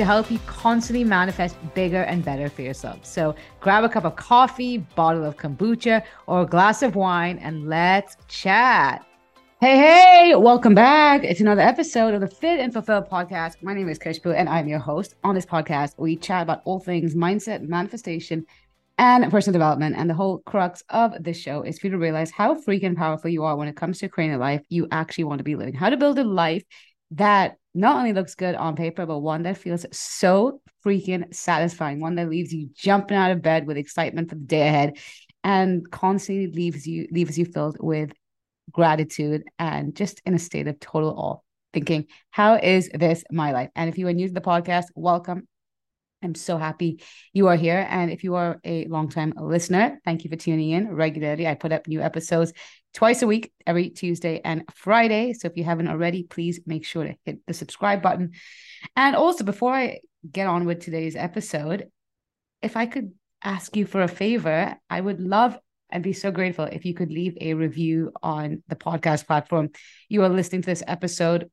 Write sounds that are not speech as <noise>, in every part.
to help you constantly manifest bigger and better for yourself. So grab a cup of coffee, bottle of kombucha, or a glass of wine, and let's chat. Hey, hey, welcome back. It's another episode of the Fit and Fulfill podcast. My name is Khushbu and I'm your host. On this podcast, we chat about all things mindset, manifestation, and personal development. And the whole crux of this show is for you to realize how freaking powerful you are when it comes to creating a life you actually want to be living. How to build a life that not only looks good on paper, but one that feels so freaking satisfying, one that leaves you jumping out of bed with excitement for the day ahead and constantly leaves you leaves you filled with gratitude and just in a state of total awe, thinking, how is this my life? And if you are new to the podcast, welcome. I'm so happy you are here. And if you are a longtime listener, thank you for tuning in regularly. I put up new episodes twice a week, every Tuesday and Friday. So if you haven't already, please make sure to hit the subscribe button. And also, before I get on with today's episode, if I could ask you for a favor, I would love I'd be so grateful if you could leave a review on the podcast platform you are listening to this episode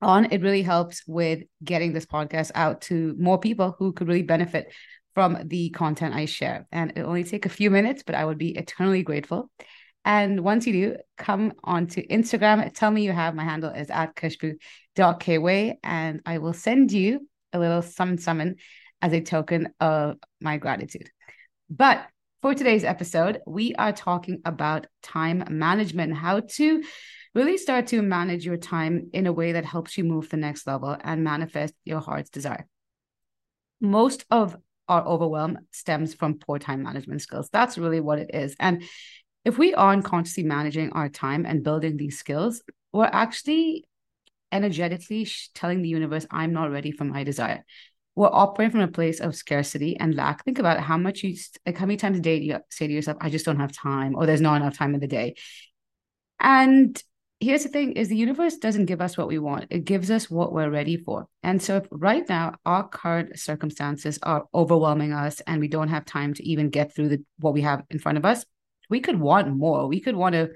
on. It really helps with getting this podcast out to more people who could really benefit from the content I share. And it'll only take a few minutes, but I would be eternally grateful. And once you do, come on to Instagram. Tell me you have my handle is at khushbu.kweigh, and I will send you a little summon summon as a token of my gratitude. But for today's episode, we are talking about time management, how to really start to manage your time in a way that helps you move the next level and manifest your heart's desire. Most of our overwhelm stems from poor time management skills. That's really what it is. And if we aren't consciously managing our time and building these skills, we're actually energetically telling the universe, I'm not ready for my desire we're operating from a place of scarcity and lack. Think about how much you like how many times a day do you say to yourself, I just don't have time, or there's not enough time in the day. And here's the thing is the universe doesn't give us what we want. It gives us what we're ready for. And so right now our current circumstances are overwhelming us and we don't have time to even get through the what we have in front of us, we could want more. We could want to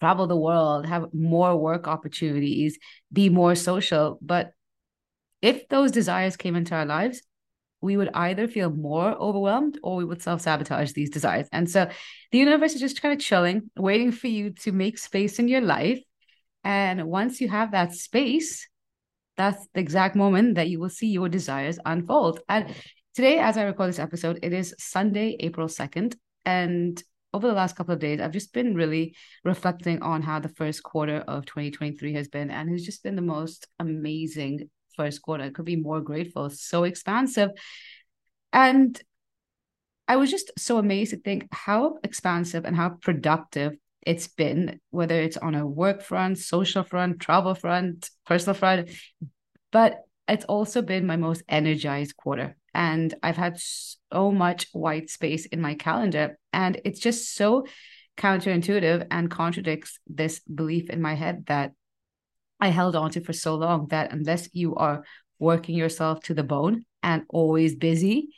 travel the world, have more work opportunities, be more social, but if those desires came into our lives, we would either feel more overwhelmed or we would self sabotage these desires. And so the universe is just kind of chilling, waiting for you to make space in your life. And once you have that space, that's the exact moment that you will see your desires unfold. And today, as I record this episode, it is Sunday, April 2nd. And over the last couple of days, I've just been really reflecting on how the first quarter of 2023 has been. And it's just been the most amazing first quarter. I could be more grateful. So expansive. And I was just so amazed to think how expansive and how productive it's been, whether it's on a work front, social front, travel front, personal front. But it's also been my most energized quarter. And I've had so much white space in my calendar. And it's just so counterintuitive and contradicts this belief in my head that I held on to for so long that unless you are working yourself to the bone and always busy,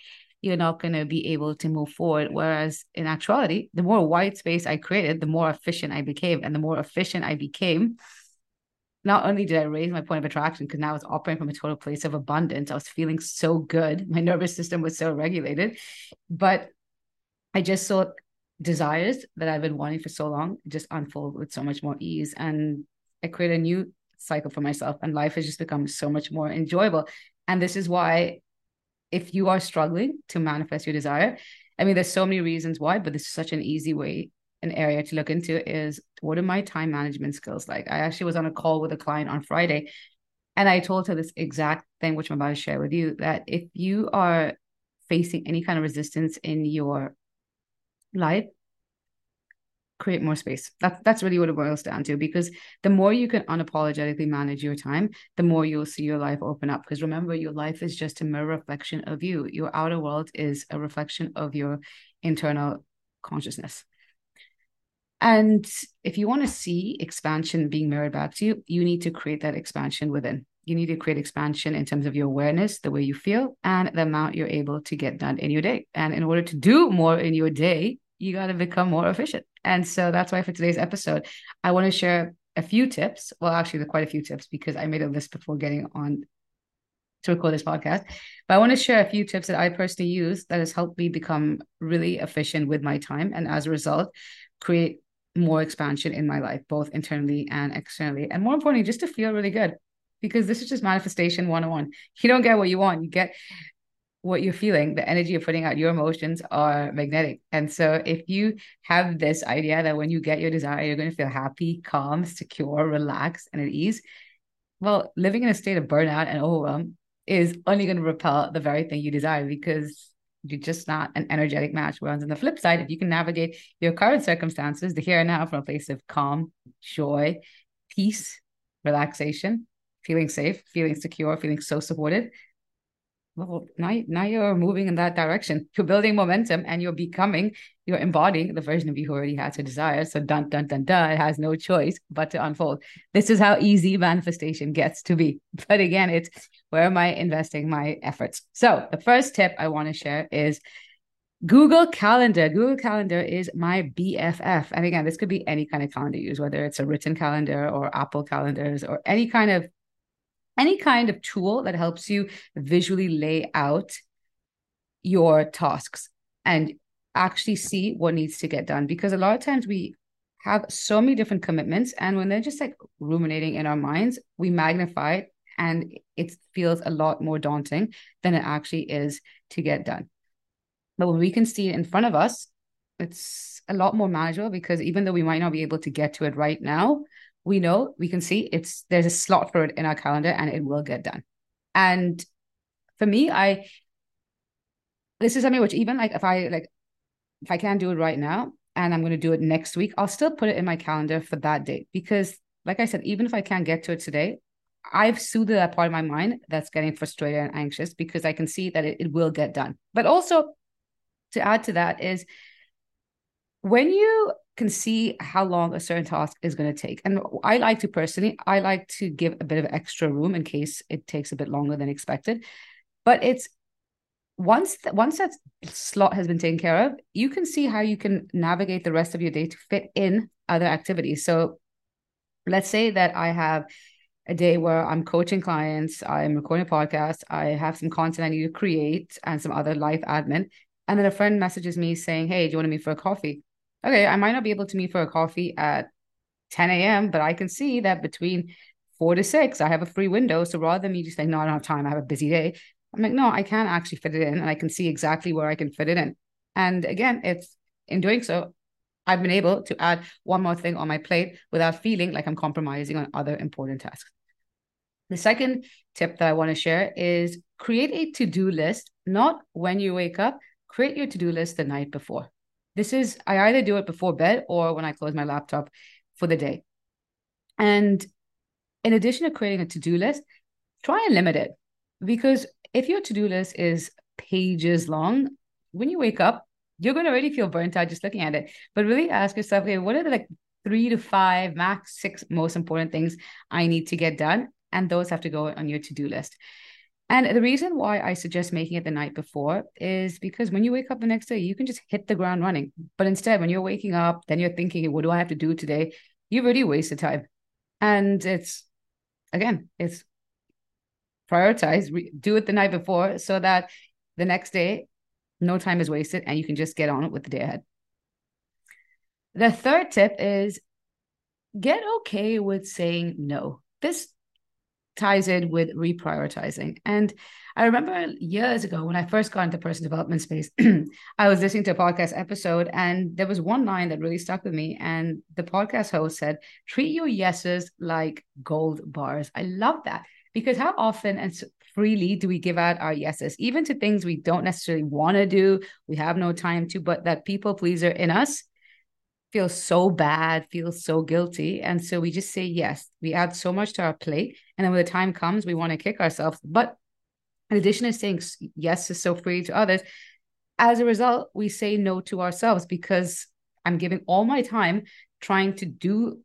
you're not going to be able to move forward. Whereas in actuality, the more white space I created, the more efficient I became. And the more efficient I became, not only did I raise my point of attraction, because now I was operating from a total place of abundance, I was feeling so good. <laughs> My nervous system was so regulated, but I just saw desires that I've been wanting for so long just unfold with so much more ease. And I created a new cycle for myself and life has just become so much more enjoyable and this is why if you are struggling to manifest your desire i mean there's so many reasons why but this is such an easy way an area to look into is what are my time management skills like i actually was on a call with a client on friday and i told her this exact thing which i'm about to share with you that if you are facing any kind of resistance in your life create more space. That's that's really what it boils down to. Because the more you can unapologetically manage your time, the more you'll see your life open up. Because remember, your life is just a mirror reflection of you. Your outer world is a reflection of your internal consciousness. And if you want to see expansion being mirrored back to you, you need to create that expansion within. You need to create expansion in terms of your awareness, the way you feel, and the amount you're able to get done in your day. And in order to do more in your day, you got to become more efficient. And so that's why for today's episode, I want to share a few tips. Well, actually, there are quite a few tips because I made a list before getting on to record this podcast. But I want to share a few tips that I personally use that has helped me become really efficient with my time. And as a result, create more expansion in my life, both internally and externally. And more importantly, just to feel really good because this is just manifestation 101. You don't get what you want, you get what you're feeling, the energy you're putting out, your emotions are magnetic. And so if you have this idea that when you get your desire, you're going to feel happy, calm, secure, relaxed, and at ease, well, living in a state of burnout and overwhelm is only going to repel the very thing you desire because you're just not an energetic match. Whereas on the flip side, if you can navigate your current circumstances, the here and now from a place of calm, joy, peace, relaxation, feeling safe, feeling secure, feeling so supported, well, now, now you're moving in that direction. You're building momentum and you're becoming, you're embodying the version of you who already has a desire. So dun dun dun dun, it has no choice but to unfold. This is how easy manifestation gets to be. <laughs> But again, it's where am I investing my efforts? So the first tip I want to share is Google Calendar. Google Calendar is my BFF. And again, this could be any kind of calendar use, whether it's a written calendar or Apple calendars or any kind of any kind of tool that helps you visually lay out your tasks and actually see what needs to get done. Because a lot of times we have so many different commitments and when they're just like ruminating in our minds we magnify it and it feels a lot more daunting than it actually is to get done. But when we can see it in front of us it's a lot more manageable because even though we might not be able to get to it right now we know we can see it's there's a slot for it in our calendar and it will get done. And for me i this is something which even like if i like if i can't do it right now and i'm going to do it next week i'll still put it in my calendar for that date because like i said even if i can't get to it today i've soothed that part of my mind that's getting frustrated and anxious because i can see that it, it will get done. But also to add to that is when you can see how long a certain task is going to take. And I like to personally, I like to give a bit of extra room in case it takes a bit longer than expected. But it's once th- once that slot has been taken care of, you can see how you can navigate the rest of your day to fit in other activities. So let's say that I have a day where I'm coaching clients, I'm recording a podcast, I have some content I need to create and some other life admin. And then a friend messages me saying, Hey, do you want to meet for a coffee? Okay, I might not be able to meet for a coffee at 10 a.m., but I can see that between four to six, I have a free window. So rather than me just like, no, I don't have time, I have a busy day. I'm like, no, I can actually fit it in and I can see exactly where I can fit it in. And again, it's in doing so, I've been able to add one more thing on my plate without feeling like I'm compromising on other important tasks. The second tip that I want to share is create a to do list, not when you wake up, create your to do list the night before. This is, I either do it before bed or when I close my laptop for the day. And in addition to creating a to do list, try and limit it because if your to do list is pages long, when you wake up, you're going to already feel burnt out just looking at it. But really ask yourself, okay, what are the like three to five, max six most important things I need to get done? And those have to go on your to do list. And the reason why I suggest making it the night before is because when you wake up the next day, you can just hit the ground running. But instead, when you're waking up, then you're thinking, what do I have to do today? You've already wasted time. And it's, again, it's prioritize, do it the night before so that the next day, no time is wasted and you can just get on it with the day ahead. The third tip is get okay with saying no. This ties in with reprioritizing. And I remember years ago when I first got into personal development space, <clears throat> I was listening to a podcast episode and there was one line that really stuck with me. And the podcast host said, treat your yeses like gold bars. I love that because how often and freely do we give out our yeses, even to things we don't necessarily want to do, we have no time to, but that people pleaser in us feels so bad, feels so guilty. And so we just say yes. We add so much to our plate. And then when the time comes, we want to kick ourselves. But in addition to saying yes is so free to others, as a result, we say no to ourselves because I'm giving all my time trying to do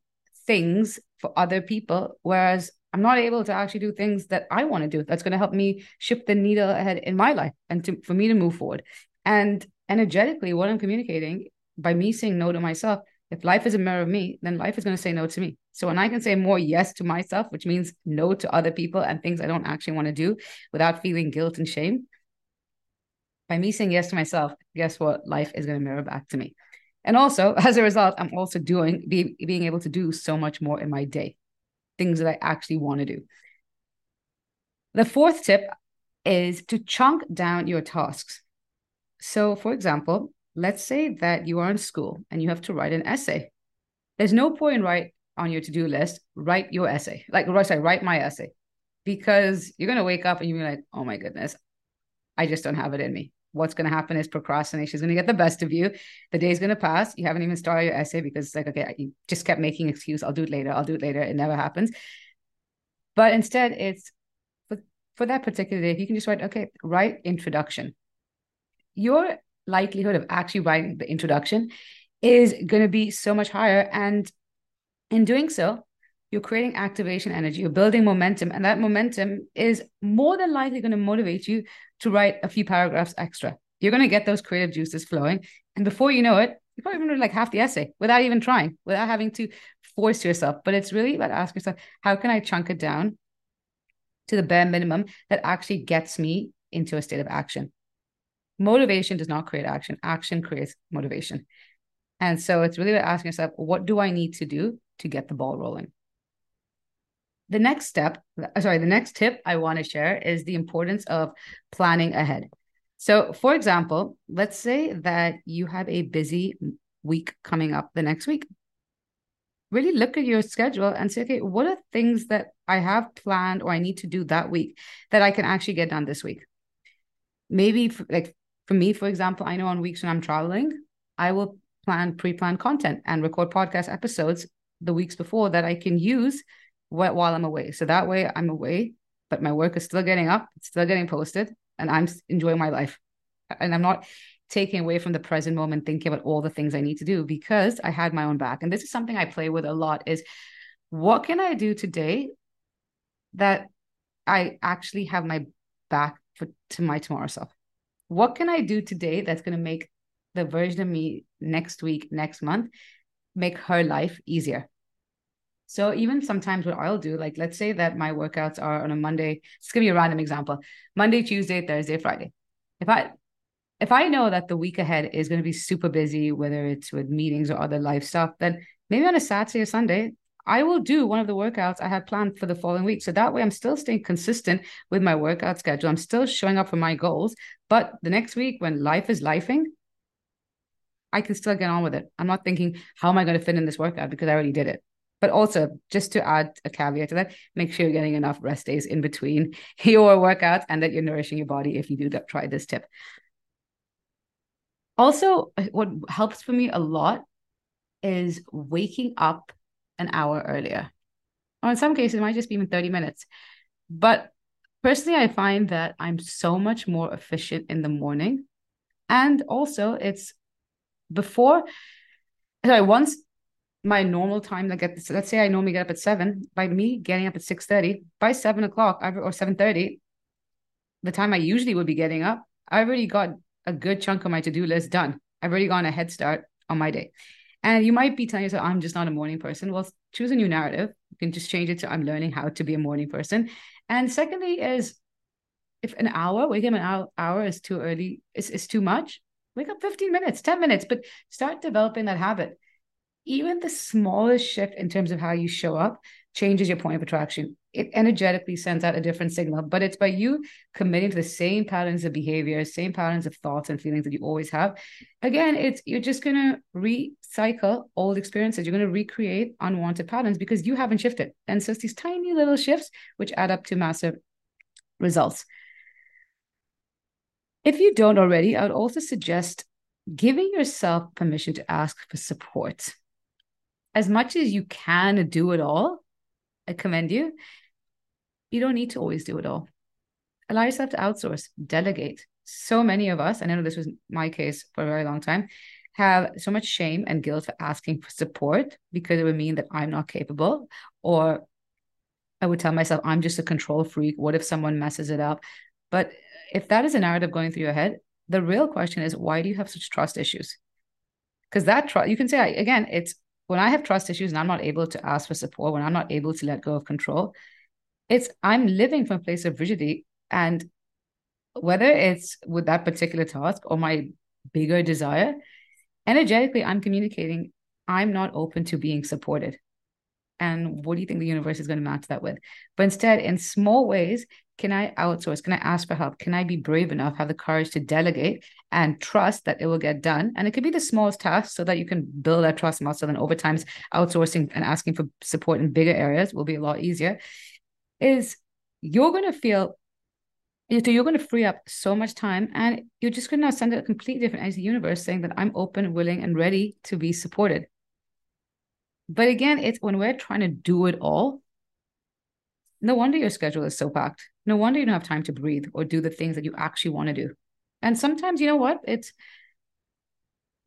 things for other people, whereas I'm not able to actually do things that I want to do. That's going to help me shift the needle ahead in my life and to, for me to move forward. And energetically, what I'm communicating by me saying no to myself, if life is a mirror of me, then life is going to say no to me. So when I can say more yes to myself, which means no to other people and things I don't actually want to do without feeling guilt and shame, by me saying yes to myself, guess what? Life is going to mirror back to me. And also, <laughs> as a result, I'm also doing be, being able to do so much more in my day, things that I actually want to do. The fourth tip is to chunk down your tasks. So, for example, let's say that you are in school and you have to write an essay. There's no point right on your to-do list, write your essay. Like sorry, write my essay. Because you're gonna wake up and you're like, oh my goodness, I just don't have it in me what's to happen is procrastination is to get the best of you. The day's to pass. You haven't even started your essay because it's like, okay, you just kept making excuse. I'll do it later. I'll do it later. It never happens. But instead, it's for, for that particular day, if you can just write, okay, write introduction. Your likelihood of actually writing the introduction is going to be so much higher. And in doing so, you're creating activation energy, you're building momentum, and that momentum is more than likely going to motivate you to write a few paragraphs extra. You're going to get those creative juices flowing. And before you know it, you probably write like half the essay without even trying, without having to force yourself. But it's really about asking yourself, how can I chunk it down to the bare minimum that actually gets me into a state of action? Motivation does not create action, action creates motivation. And so it's really about asking yourself, what do I need to do to get the ball rolling? the next step, uh, sorry, the next tip I want to share is the importance of planning ahead. So, for example, let's say that you have a busy week coming up the next week. Really look at your schedule and say, okay, what are things that I have planned or I need to do that week that I can actually get done this week? Maybe, like for me, for example, I know on weeks when I'm traveling, I will plan pre planned content and record podcast episodes the weeks before that I can use while I'm away. So that way I'm away, but my work is still getting up, it's still getting posted, and I'm enjoying my life. And I'm not taking away from the present moment, thinking about all the things I need to do because I had my own back. And this is something I play with a lot is what can I do today that I actually have my back for to my tomorrow self? What can I do today that's going to make the version of me next week, next month, make her life easier? So even sometimes what I'll do, like let's say that my workouts are on a Monday, just give me a random example. Monday, Tuesday, Thursday, Friday. If I if I know that the week ahead is going to be super busy, whether it's with meetings or other life stuff, then maybe on a Saturday or Sunday, I will do one of the workouts I have planned for the following week. So that way I'm still staying consistent with my workout schedule. I'm still showing up for my goals. But the next week, when life is lifing, I can still get on with it. I'm not thinking, how am I going to fit in this workout because I already did it. But also, just to add a caveat to that, make sure you're getting enough rest days in between <laughs> your workouts and that you're nourishing your body if you do that, try this tip. Also, what helps for me a lot is waking up an hour earlier. Or in some cases, it might just be even 30 minutes. But personally, I find that I'm so much more efficient in the morning. And also, it's before, sorry, once my normal time like at let's say I normally get up at seven. By me getting up at six thirty, by seven o'clock or seven thirty, the time I usually would be getting up, I already got a good chunk of my to do list done. I've already gotten a head start on my day. And you might be telling yourself, I'm just not a morning person. Well, choose a new narrative. You can just change it to I'm learning how to be a morning person. And secondly, is if an hour, waking up an hour, hour is too early, is, is too much, wake up 15 minutes, 10 minutes, but start developing that habit even the smallest shift in terms of how you show up changes your point of attraction. It energetically sends out a different signal, but it's by you committing to the same patterns of behavior, same patterns of thoughts and feelings that you always have. Again, it's you're just gonna recycle old experiences. You're gonna recreate unwanted patterns because you haven't shifted. And so it's these tiny little shifts which add up to massive results. If you don't already, I would also suggest giving yourself permission to ask for support as much as you can do it all, I commend you. You don't need to always do it all. Allow yourself to outsource, delegate, so many of us, and I know this was my case for a very long time, have so much shame and guilt for asking for support because it would mean that I'm not capable, or I would tell myself I'm just a control freak. What if someone messes it up? But if that is a narrative going through your head, the real question is why do you have such trust issues? Because that trust, you can say again, it's when I have trust issues and I'm not able to ask for support, when I'm not able to let go of control, it's I'm living from a place of rigidity. And whether it's with that particular task or my bigger desire, energetically, I'm communicating, I'm not open to being supported. And what do you think the universe is going to match that with? But instead, in small ways, can I outsource? Can I ask for help? Can I be brave enough, have the courage to delegate and trust that it will get done? And it could be the smallest task so that you can build that trust muscle. And over time, outsourcing and asking for support in bigger areas will be a lot easier. Is you're going to feel you're going to free up so much time and you're just going to send a completely different energy universe saying that I'm open, willing, and ready to be supported. But again, it's when we're trying to do it all, no wonder your schedule is so packed. No wonder you don't have time to breathe or do the things that you actually want to do. And sometimes, you know what? It's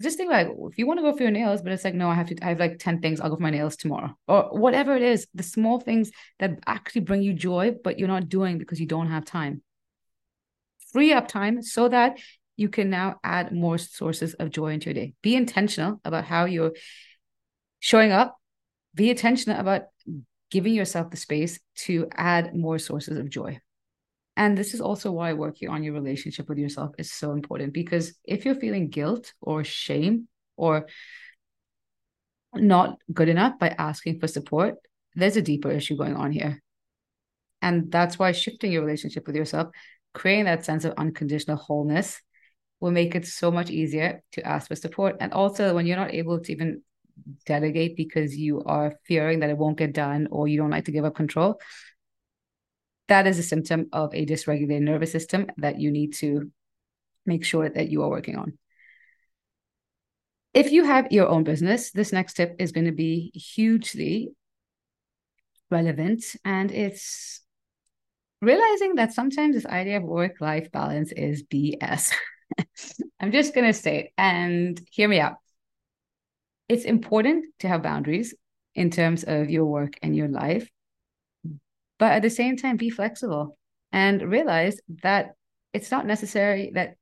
just think like if you want to go for your nails, but it's like, no, I have to, I have like 10 things, I'll go for my nails tomorrow. Or whatever it is, the small things that actually bring you joy, but you're not doing because you don't have time. Free up time so that you can now add more sources of joy into your day. Be intentional about how you're showing up. Be intentional about giving yourself the space to add more sources of joy. And this is also why working on your relationship with yourself is so important because if you're feeling guilt or shame or not good enough by asking for support, there's a deeper issue going on here. And that's why shifting your relationship with yourself, creating that sense of unconditional wholeness, will make it so much easier to ask for support. And also, when you're not able to even delegate because you are fearing that it won't get done or you don't like to give up control, that is a symptom of a dysregulated nervous system that you need to make sure that you are working on. If you have your own business, this next tip is going to be hugely relevant and it's realizing that sometimes this idea of work life balance is BS. <laughs> I'm just going to say it and hear me out it's important to have boundaries in terms of your work and your life but at the same time be flexible and realize that it's not necessary that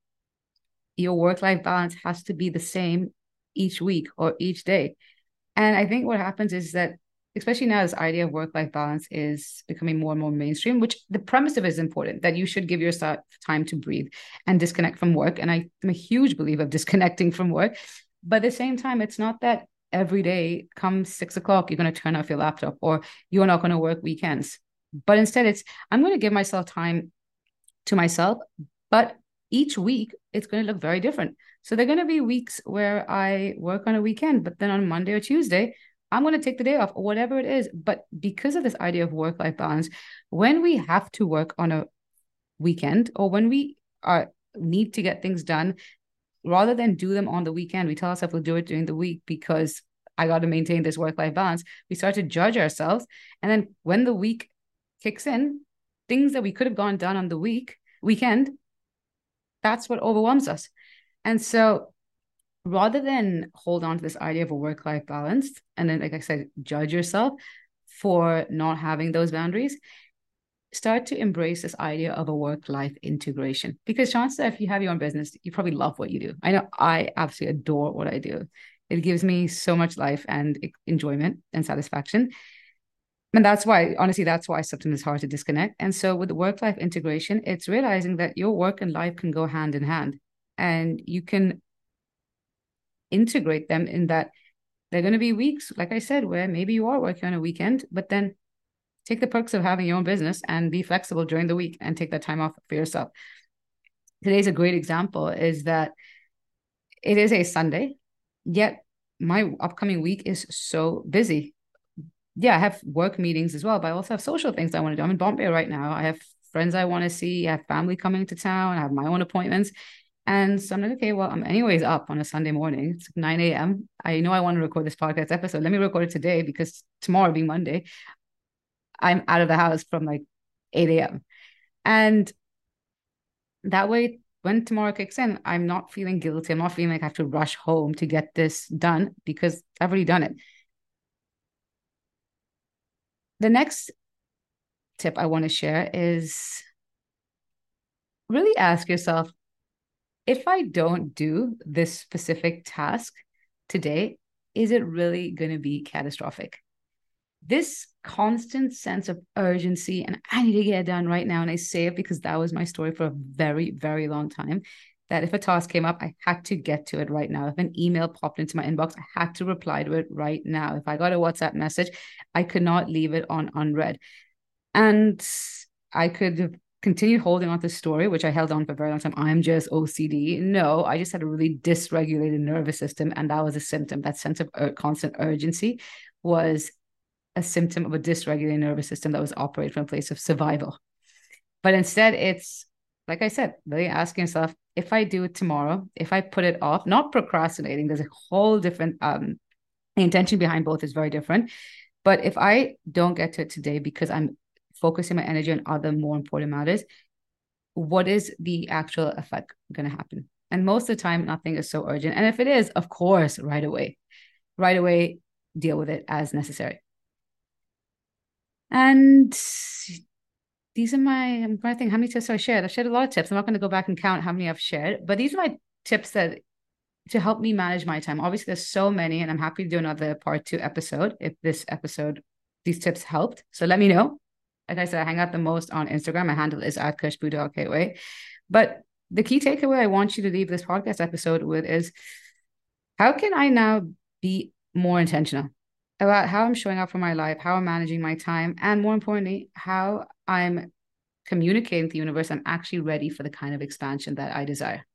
your work life balance has to be the same each week or each day. And i think what happens is that especially now this idea of work life balance is becoming more and more mainstream which the premise of it is important that you should give yourself time to breathe and disconnect from work. And i'm a huge believer of <laughs> disconnecting from work. But at the same time, it's not that every day come six o'clock, you're going to turn off your laptop or you're not going to work weekends. But instead, it's I'm going to give myself time to myself. But each week, it's going to look very different. So there are going to be weeks where I work on a weekend, but then on Monday or Tuesday, I'm going to take the day off or whatever it is. But because of this idea of work life balance, when we have to work on a weekend or when we are need to get things done rather than do them on the weekend, we tell ourselves we'll do it during the week because I got to maintain this work life balance. We start to judge ourselves. And then when the week kicks in, things that we could have gone done on the week, weekend, that's what overwhelms us. And so rather than hold on to this idea of a work life balance, and then, like I said, judge yourself for not having those boundaries, start to embrace this idea of a work life integration. Because chances are if you have your own business you probably love what you do. I know i absolutely adore what i do. It gives me so much life and enjoyment and satisfaction and that's why honestly that's why sometimes it's hard to disconnect and so with the work life integration it's realizing that your work and life can go hand in hand and you can integrate them in that they're going to be weeks like i said where maybe you are working on a weekend but then take the perks of having your own business and be flexible during the week and take that time off for yourself. Today's a great example is that it is a Sunday, yet my upcoming week is so busy. Yeah, I have work meetings as well, but I also have social things I want to do. I'm in Bombay right now. I have friends I want to see, I have family coming to town, I have my own appointments. And so I'm like, okay, well, I'm anyways up on a Sunday morning. It's 9 a.m. I know I want to record this podcast episode. Let me record it today because tomorrow being Monday, I'm out of the house from like 8 a.m. And that way, when tomorrow kicks in, I'm not feeling guilty. I'm not feeling like I have to rush home to get this done because I've already done it. The next tip I want to share is really ask yourself if I don't do this specific task today, is it really going to be catastrophic? This constant sense of urgency and I need to get it done right now. And I say it because that was my story for a very, very long time. That if a task came up, I had to get to it right now. If an email popped into my inbox, I had to reply to it right now. If I got a WhatsApp message, I could not leave it on unread. And I could continue holding on to the story, which I held on for a very long time. I'm just OCD. No, I just had a really dysregulated nervous system. And that was a symptom. That sense of ur- constant urgency was a symptom of a dysregulated nervous system that was operating from a place of survival. But instead, it's like I said, really asking yourself if I do it tomorrow, if I put it off, not procrastinating, there's a whole different um, intention behind both is very different. But if I don't get to it today because I'm focusing my energy on other more important matters, what is the actual effect going to happen? And most of the time, nothing is so urgent. And if it is, of course, right away, right away, deal with it as necessary. And these are my, I'm trying to think how many tips I shared. I've shared a lot of tips. I'm not going to go back and count how many I've shared, but these are my tips that to help me manage my time. Obviously, there's so many, and I'm happy to do another part two episode if this episode, these tips helped. So let me know like I said, I hang out the most on Instagram. My handle is at khushbu.kweigh. But the key takeaway I want you to leave this podcast episode with is how can I now be more intentional about how I'm showing up for my life, how I'm managing my time, and more importantly, how I'm communicating to the universe I'm actually ready for the kind of expansion that I desire.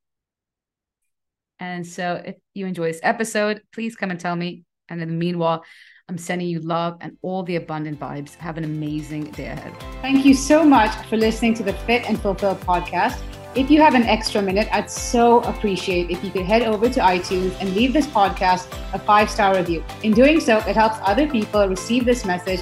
And so if you enjoy this episode, please come and tell me. And in the meanwhile, I'm sending you love and all the abundant vibes. Have an amazing day ahead. Thank you so much for listening to the Fit and Fulfill podcast. If you have an extra minute, I'd so appreciate if you could head over to iTunes and leave this podcast a five star review. In doing so, it helps other people receive this message